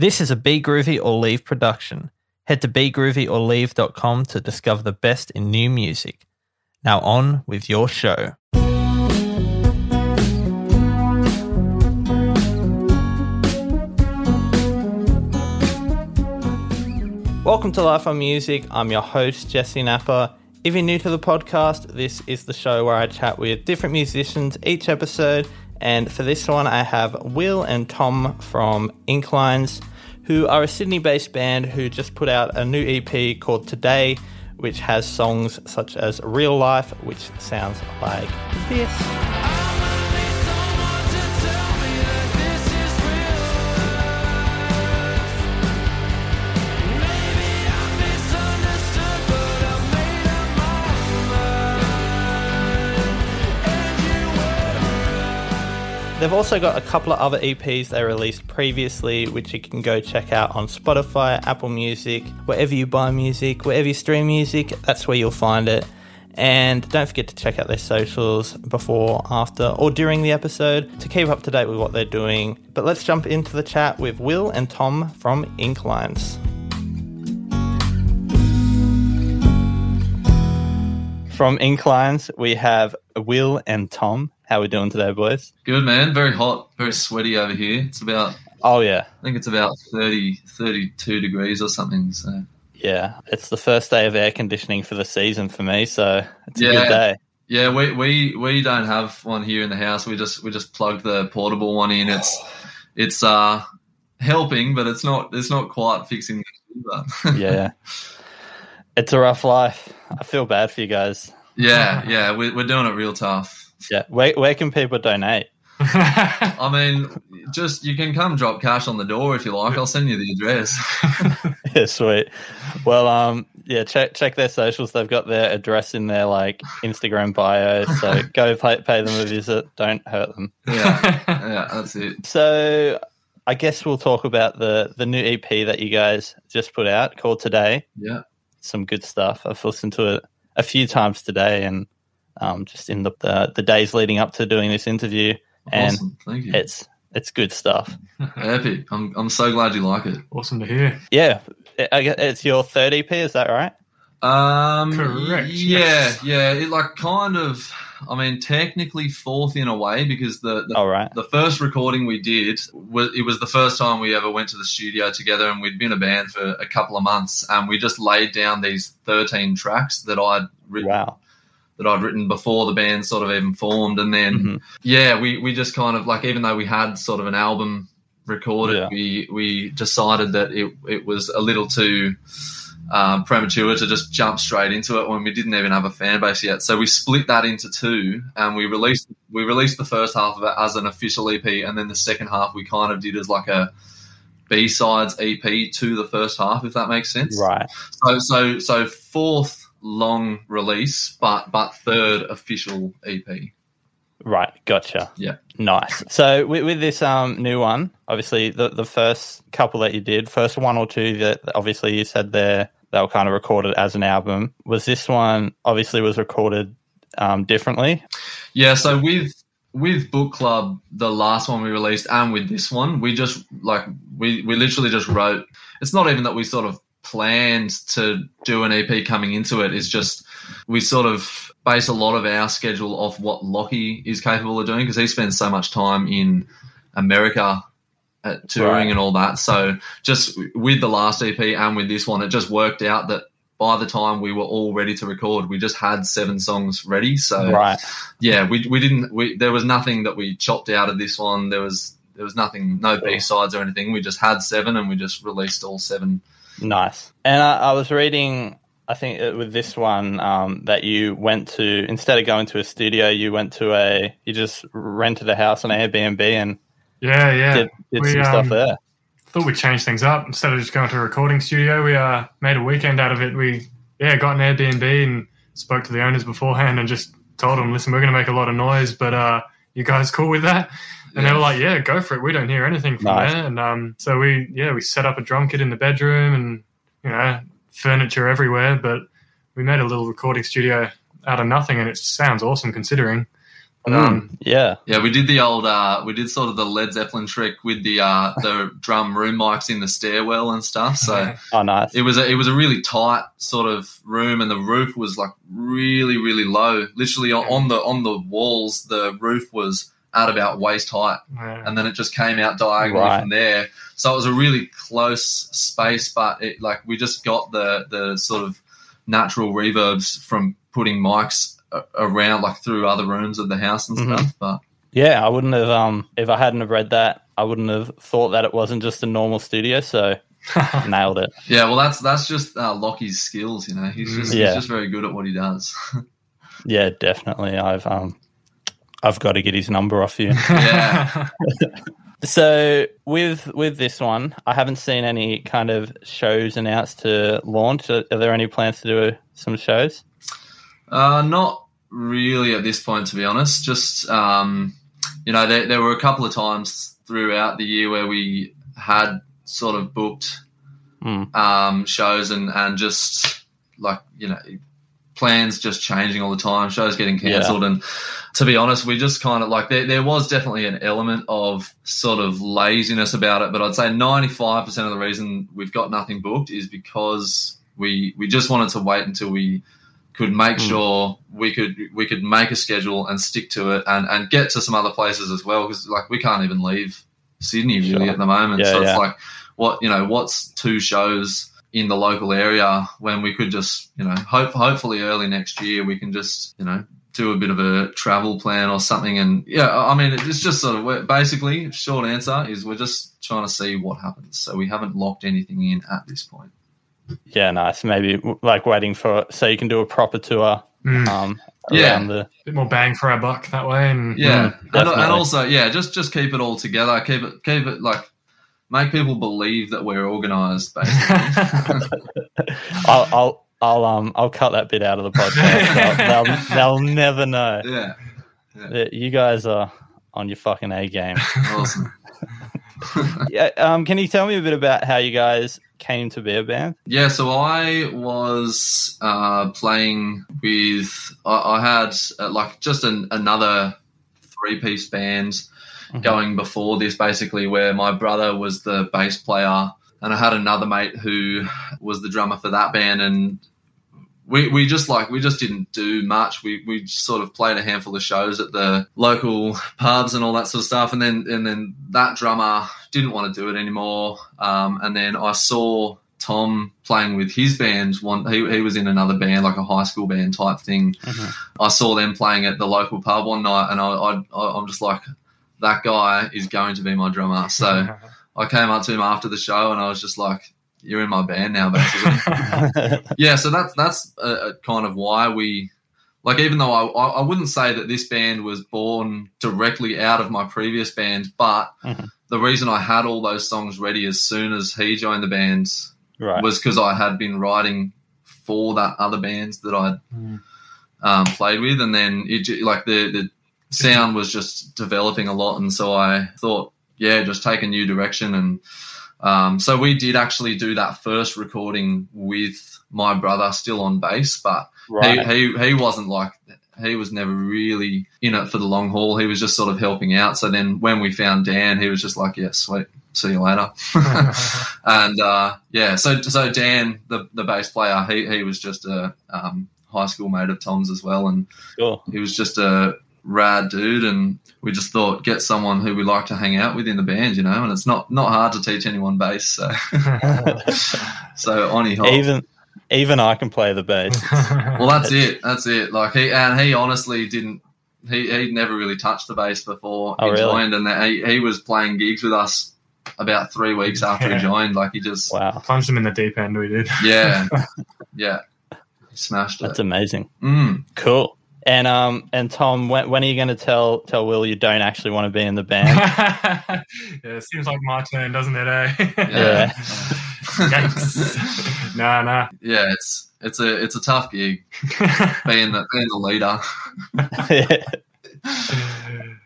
This is a Be Groovy or Leave production. Head to begroovyorleave.com to discover the best in new music. Now on with your show. Welcome to Life on Music. I'm your host, Jesse Napper. If you're new to the podcast, this is the show where I chat with different musicians each episode. And for this one, I have Will and Tom from Inklines, who are a Sydney based band who just put out a new EP called Today, which has songs such as Real Life, which sounds like this. They've also got a couple of other EPs they released previously, which you can go check out on Spotify, Apple Music, wherever you buy music, wherever you stream music, that's where you'll find it. And don't forget to check out their socials before, after, or during the episode to keep up to date with what they're doing. But let's jump into the chat with Will and Tom from Inklines. From Inklines, we have Will and Tom. How we doing today, boys? Good man, very hot, very sweaty over here. It's about Oh yeah, I think it's about 30, 32 degrees or something. So yeah. It's the first day of air conditioning for the season for me, so it's a Yeah. good day. yeah, we, we we don't have one here in the house. We just we just plugged the portable one in. It's it's uh helping, but it's not it's not quite fixing the Yeah, it's a rough life. I feel bad for you guys. yeah, yeah, we, we're doing it real tough. Yeah, where where can people donate? I mean, just you can come drop cash on the door if you like. I'll send you the address. yeah, sweet. Well, um, yeah, check check their socials. They've got their address in their like Instagram bio. So go pay, pay them a visit. Don't hurt them. Yeah, yeah, that's it. So I guess we'll talk about the the new EP that you guys just put out called Today. Yeah, Some good stuff. I've listened to it a few times today, and um, just in the, the the days leading up to doing this interview, and. Thank you. it's it's good stuff. Epic. I'm I'm so glad you like it. awesome to hear. Yeah, I guess it's your third EP. Is that right? Um, Correct, Yeah, yes. yeah. It like kind of. I mean, technically fourth in a way because the the, All right. the first recording we did was it was the first time we ever went to the studio together, and we'd been a band for a couple of months, and we just laid down these thirteen tracks that I'd written Wow. That I'd written before the band sort of even formed, and then Mhm. yeah, we we just kind of like even though we had sort of an album recorded, Yeah. we we decided that it it was a little too um, premature to just jump straight into it when we didn't even have a fan base yet. So we split that into two, and we released we released the first half of it as an official EP, and then the second half we kind of did as like a B sides EP to the first half, if that makes sense. Right. So so so fourth long release, but but third official EP. Right. Gotcha. Yeah. Nice. So with, with this um new one, obviously the the first couple that you did, first one or two that obviously you said there they were kind of recorded as an album. Was this one obviously was recorded um differently? Yeah, so with with Book Club, the last one we released, and with this one, we just like we we literally just wrote. It's not even that we sort of planned to do an EP coming into. It's just we sort of base a lot of our schedule off what Lockie is capable of doing because he spends so much time in America at touring Right. and all that. So just with the last EP and with this one, it just worked out that by the time we were all ready to record, we just had seven songs ready. So Right. yeah, we we didn't we there was nothing that we chopped out of this one. There was there was nothing, no B sides or anything. We just had seven and we just released all seven. Nice. And I, I was reading, I think uh, with this one, um, that you went to instead of going to a studio, you went to a, you just rented a house on Airbnb and Yeah, yeah. did, did We, some stuff um, there. Thought we'd change things up instead of just going to a recording studio. We uh, made a weekend out of it. We yeah got an Airbnb and spoke to the owners beforehand and just told them, listen, we're going to make a lot of noise, but uh, you guys cool with that? And they were like, yeah, go for it. We don't hear anything from Nice. there. And um, so we yeah we set up a drum kit in the bedroom and you know furniture everywhere, but we made a little recording studio out of nothing, and it sounds awesome considering. Um, Yeah. Yeah, we did the old, uh, we did sort of the Led Zeppelin trick with the uh, the drum room mics in the stairwell and stuff. So Oh, nice. it was a, it was a really tight sort of room, and the roof was like really really low. Literally on- on the on the walls, the roof was at about waist height, yeah. and then it just came out diagonally Right. from there. So it was a really close space, but it like we just got the the sort of natural reverbs from putting mics a- around like through other rooms of the house and Mhm. stuff. But Yeah, I wouldn't have um if I hadn't have read that, I wouldn't have thought that it wasn't just a normal studio, so nailed it. yeah, well, that's that's just uh, Lockie's skills. You know, he's just Yeah. he's just very good at what he does. Yeah, definitely. I've um I've got to get his number off you. Yeah. So with with this one, I haven't seen any kind of shows announced to launch. Are, are there any plans to do some shows? Uh, not really at this point, to be honest. Just um, you know, there, there were a couple of times throughout the year where we had sort of booked Hmm. um, shows and and just like you know plans just changing all the time shows getting cancelled and to be honest we just kind of like there, there was definitely an element of sort of laziness about it but i'd say 95% of the reason we've got nothing booked is because we we just wanted to wait until we could make Hmm. sure we could we could make a schedule and stick to it and and get to some other places as well because like we can't even leave sydney really Sure. at the moment Yeah, so it's like what you know what's two shows in the local area when we could just you know hope hopefully early next year we can just you know do a bit of a travel plan or something and yeah i mean it's just sort of basically short answer is we're just trying to see what happens so we haven't locked anything in at this point Yeah, nice. Maybe like waiting for so you can do a proper tour Mm. um Yeah. around the bit more bang for our buck that way. And yeah Mm, and, and also yeah just just keep it all together keep it keep it like make people believe that we're organized basically I'll I'll I'll um I'll cut that bit out of the podcast. they'll, they'll they'll never know. yeah that You guys are on your fucking A game. awesome Yeah, um, can you tell me a bit about how you guys came to be a band? Yeah, so I was uh, playing with. I, I had uh, like just an, another three-piece band Mhm. going before this, basically, where my brother was the bass player, and I had another mate who was the drummer for that band, and we, we just like we just didn't do much. We we sort of played a handful of shows at the local pubs and all that sort of stuff, and then and then that drummer didn't want to do it anymore. Um, and then I saw Tom playing with his band. One he he was in another band, like a high school band type thing. Mhm. I saw them playing at the local pub one night, and I, I I'm just like that guy is going to be my drummer. So I came up to him after the show, and I was just like. You're in my band now, basically yeah so that's that's uh, uh, kind of why we like even though I, I I wouldn't say that this band was born directly out of my previous band but Mhm. the reason i had all those songs ready as soon as he joined the band right. was because i had been writing for that other bands that i'd Mm. um, played with and then it like the the sound was just developing a lot and so i thought yeah just take a new direction and um, so we did actually do that first recording with my brother still on bass, but right. he, he he wasn't like he was never really in it for the long haul. He was just sort of helping out. So then when we found Dan, he was just like, "Yeah, sweet, see you later." and uh, yeah, so so Dan, the the bass player, he he was just a um, high school mate of Tom's as well, and Cool. he was just a rad dude and we just thought get someone who we like to hang out with in the band you know and it's not not hard to teach anyone bass so so on he hopped. even even I can play the bass. well that's it that's it like he and he honestly didn't he he never really touched the bass before Oh, he really? joined and he, he was playing gigs with us about three weeks after Yeah. he joined like he just Wow, Plunged him in the deep end. We did. yeah yeah he smashed it that's amazing. mm. Cool. And um and Tom, when, when are you going to tell tell Will you don't actually want to be in the band? yeah, it seems like my turn, doesn't it? Eh? Yeah. Yikes. nah, nah. yeah it's it's a it's a tough gig being the being the leader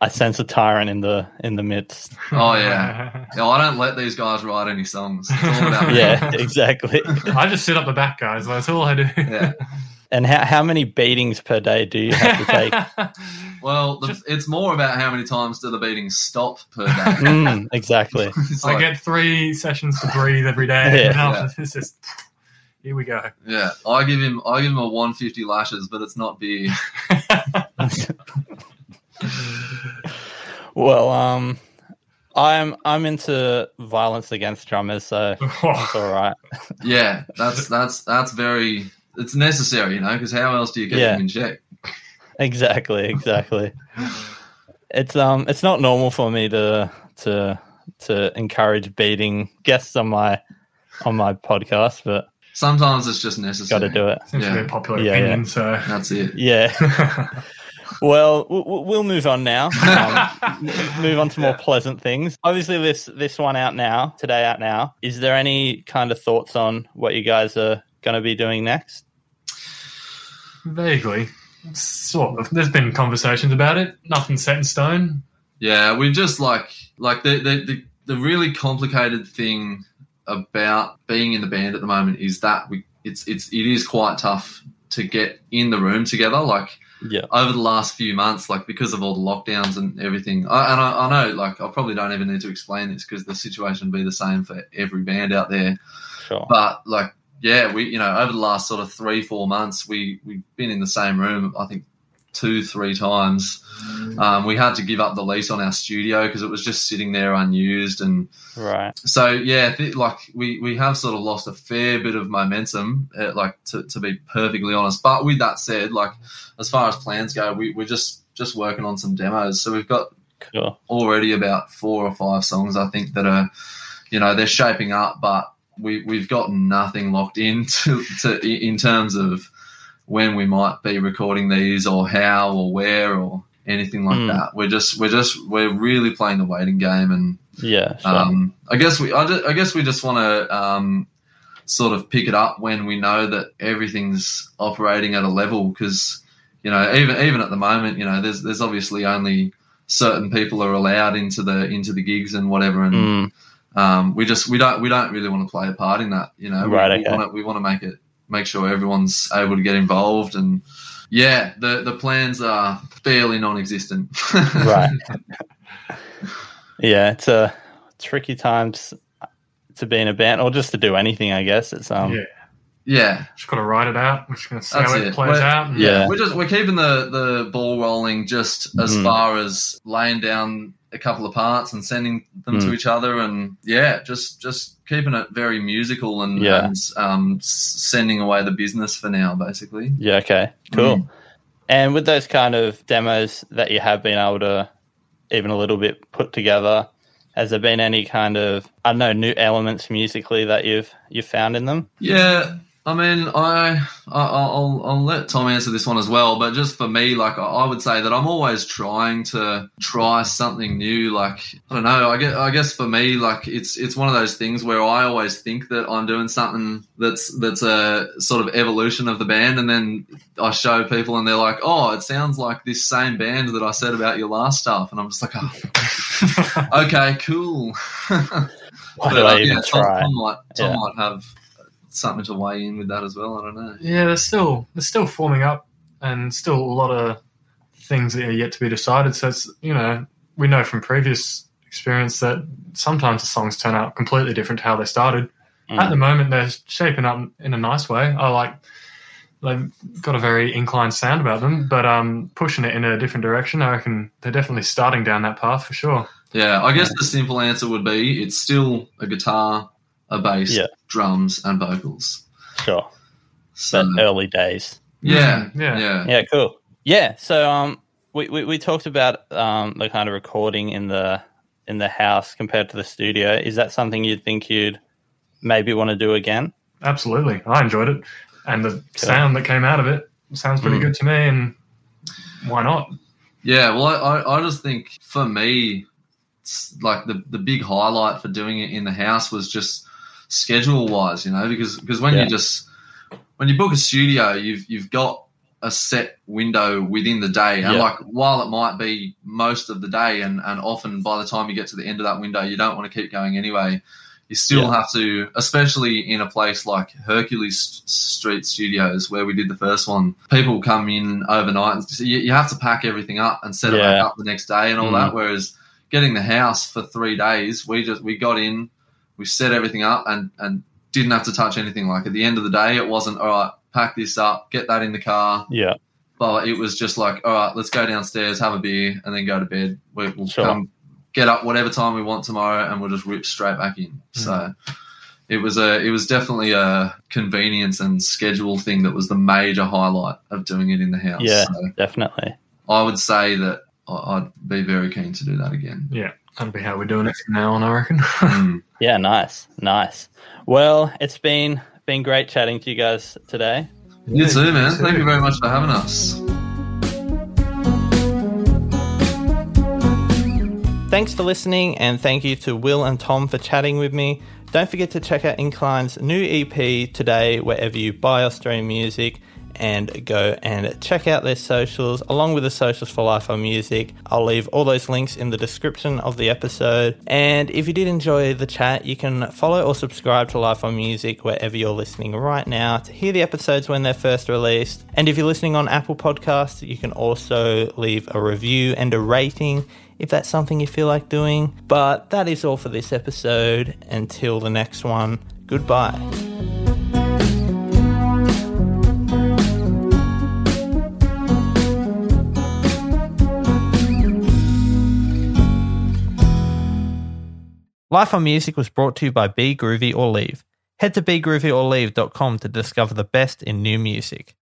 I sense a tyrant in the in the midst. Oh yeah. No, I don't let these guys write any songs. It's all about. Yeah, exactly. I just sit up the back, guys. That's all I do. Yeah. And how, how many beatings per day do you have to take? Well, the, it's more about how many times do the beatings stop per day. Mm, exactly. It's I get three sessions to breathe every day. Yeah. and after it's just here we go. yeah, I give him I give him a 150 lashes, but it's not beer. well, um, I'm I'm into violence against drummers, so it's all right. Yeah, that's that's that's very it's necessary, you know, because how else do you get Yeah. them in check? Exactly, exactly. It's um, it's not normal for me to to to encourage beating guests on my on my podcast, but Sometimes it's just necessary. got to do it. Seems to be a popular Yeah, opinion. So That's it. Yeah. Well, w- w- we'll move on now. Um, move on to more Yeah. pleasant things. Obviously, this this one out now, today out now. Is there any kind of thoughts on what you guys are going to be doing next? Vaguely, sort of. There's been conversations about it. Nothing set in stone. Yeah, we just like like the, the the the really complicated thing about being in the band at the moment is that we it's it's it is quite tough to get in the room together. Like Yeah. over the last few months, like because of all the lockdowns and everything. I, and I, I know, like I probably don't even need to explain this because the situation would be the same for every band out there. Sure. But like, yeah, we you know over the last sort of three four months, we we've been in the same room. I think two three times. Um, we had to give up the lease on our studio because it was just sitting there unused and Right. so yeah, th- like we, we have sort of lost a fair bit of momentum, uh, like to, to be perfectly honest. But with that said, like as far as plans go, we, we're just just working on some demos. So we've got Cool. already about four or five songs I think that are, you know, they're shaping up, but we we've got nothing locked in to, to in terms of when we might be recording these or how or where or anything like Mm. that. We're just we're just we're really playing the waiting game and Yeah. Sure. um, I guess we, I, ju- I guess we just want to um, sort of pick it up when we know that everything's operating at a level. Because you know, even even at the moment, you know, there's there's obviously only certain people are allowed into the into the gigs and whatever, and Mm, um, we just we don't we don't really want to play a part in that. You know, Right, we, okay. want to we want to make it make sure everyone's able to get involved and. Yeah, the the plans are fairly non-existent. right. yeah, it's a tricky times to be in a band or just to do anything. I guess it's um. yeah, yeah, just got to write it out. We're just going to see That's how it, it. plays We're- out. and- Yeah. we're just we're keeping the the ball rolling just as Mm. far as laying down a couple of parts and sending them to Mm. each other and yeah just just keeping it very musical and, Yeah. and um, sending away the business for now basically Yeah. Okay. Cool. Mm. And with those kind of demos that you have been able to even a little bit put together, has there been any kind of I don't know new elements musically that you've you've found in them? yeah I mean, I, I I'll I'll let Tom answer this one as well, but just for me, like I, would say that I'm always trying to try something new. Like I don't know, I guess I guess for me, like it's it's one of those things where I always think that I'm doing something that's that's a sort of evolution of the band, and then I show people and they're like, oh, it sounds like this same band that I said about your last stuff, and I'm just like, oh, okay, cool. Why But, do I uh, even yeah, Tom. Tom might Tom Yeah. might have something to weigh in with that as well. I don't know. Yeah, they're still they're still forming up, and still a lot of things that are yet to be decided. So it's you know we know from previous experience that sometimes the songs turn out completely different to how they started. Mm. At the moment, they're shaping up in a nice way. I like they've got a very inclined sound about them, but um, pushing it in a different direction. I reckon they're definitely starting down that path for sure. Yeah, I guess the simple answer would be it's still a guitar, a bass, Yeah. drums, and vocals. Sure, So but early days. yeah, Mm, yeah. yeah, Yeah, cool. Yeah, so um, we, we, we talked about um the kind of recording in the in the house compared to the studio. Is that something you'd think you'd maybe want to do again? Absolutely, I enjoyed it, and the sound that came out of it sounds pretty Mm. good to me. And why not? Yeah, well, I, I, I just think for me, it's like the, the big highlight for doing it in the house was just schedule wise, you know, because because when Yeah. you just when you book a studio, you've you've got a set window within the day, and Yeah. like while it might be most of the day, and and often by the time you get to the end of that window, you don't want to keep going anyway. You still Yeah. have to, especially in a place like Hercules Street Studios, where we did the first one. People come in overnight, and so you, you have to pack everything up and set it back up the next day and all Mm. that. Whereas getting the house for three days, we just we got in, we set everything up, and and didn't have to touch anything. Like at the end of the day, it wasn't all right. Pack this up, get that in the car. Yeah. But it was just like, all right, let's go downstairs, have a beer, and then go to bed. We, we'll Sure. come get up whatever time we want tomorrow, and we'll just rip straight back in. Mm. So it was a it was definitely a convenience and schedule thing that was the major highlight of doing it in the house. Yeah. So Definitely. I would say that I- I'd be very keen to do that again. Yeah, that'll be how we're doing it from now on, I reckon. Mm. Yeah, nice. Nice. Well, it's been been great chatting to you guys today. You too, man. Thank you very much for having us. Thanks for listening, and thank you to Will and Tom for chatting with me. Don't forget to check out Inklines' new EP today, wherever you buy or stream music, and go and check out their socials, along with the socials for Life on Music. I'll leave all those links in the description of the episode. And if you did enjoy the chat, you can follow or subscribe to Life on Music wherever you're listening right now to hear the episodes when they're first released. And if you're listening on Apple Podcasts, you can also leave a review and a rating if that's something you feel like doing. But that is all for this episode. Until the next one, goodbye. Life on Music was brought to you by Be Groovy or Leave. Head to begroovyorleave.com to discover the best in new music.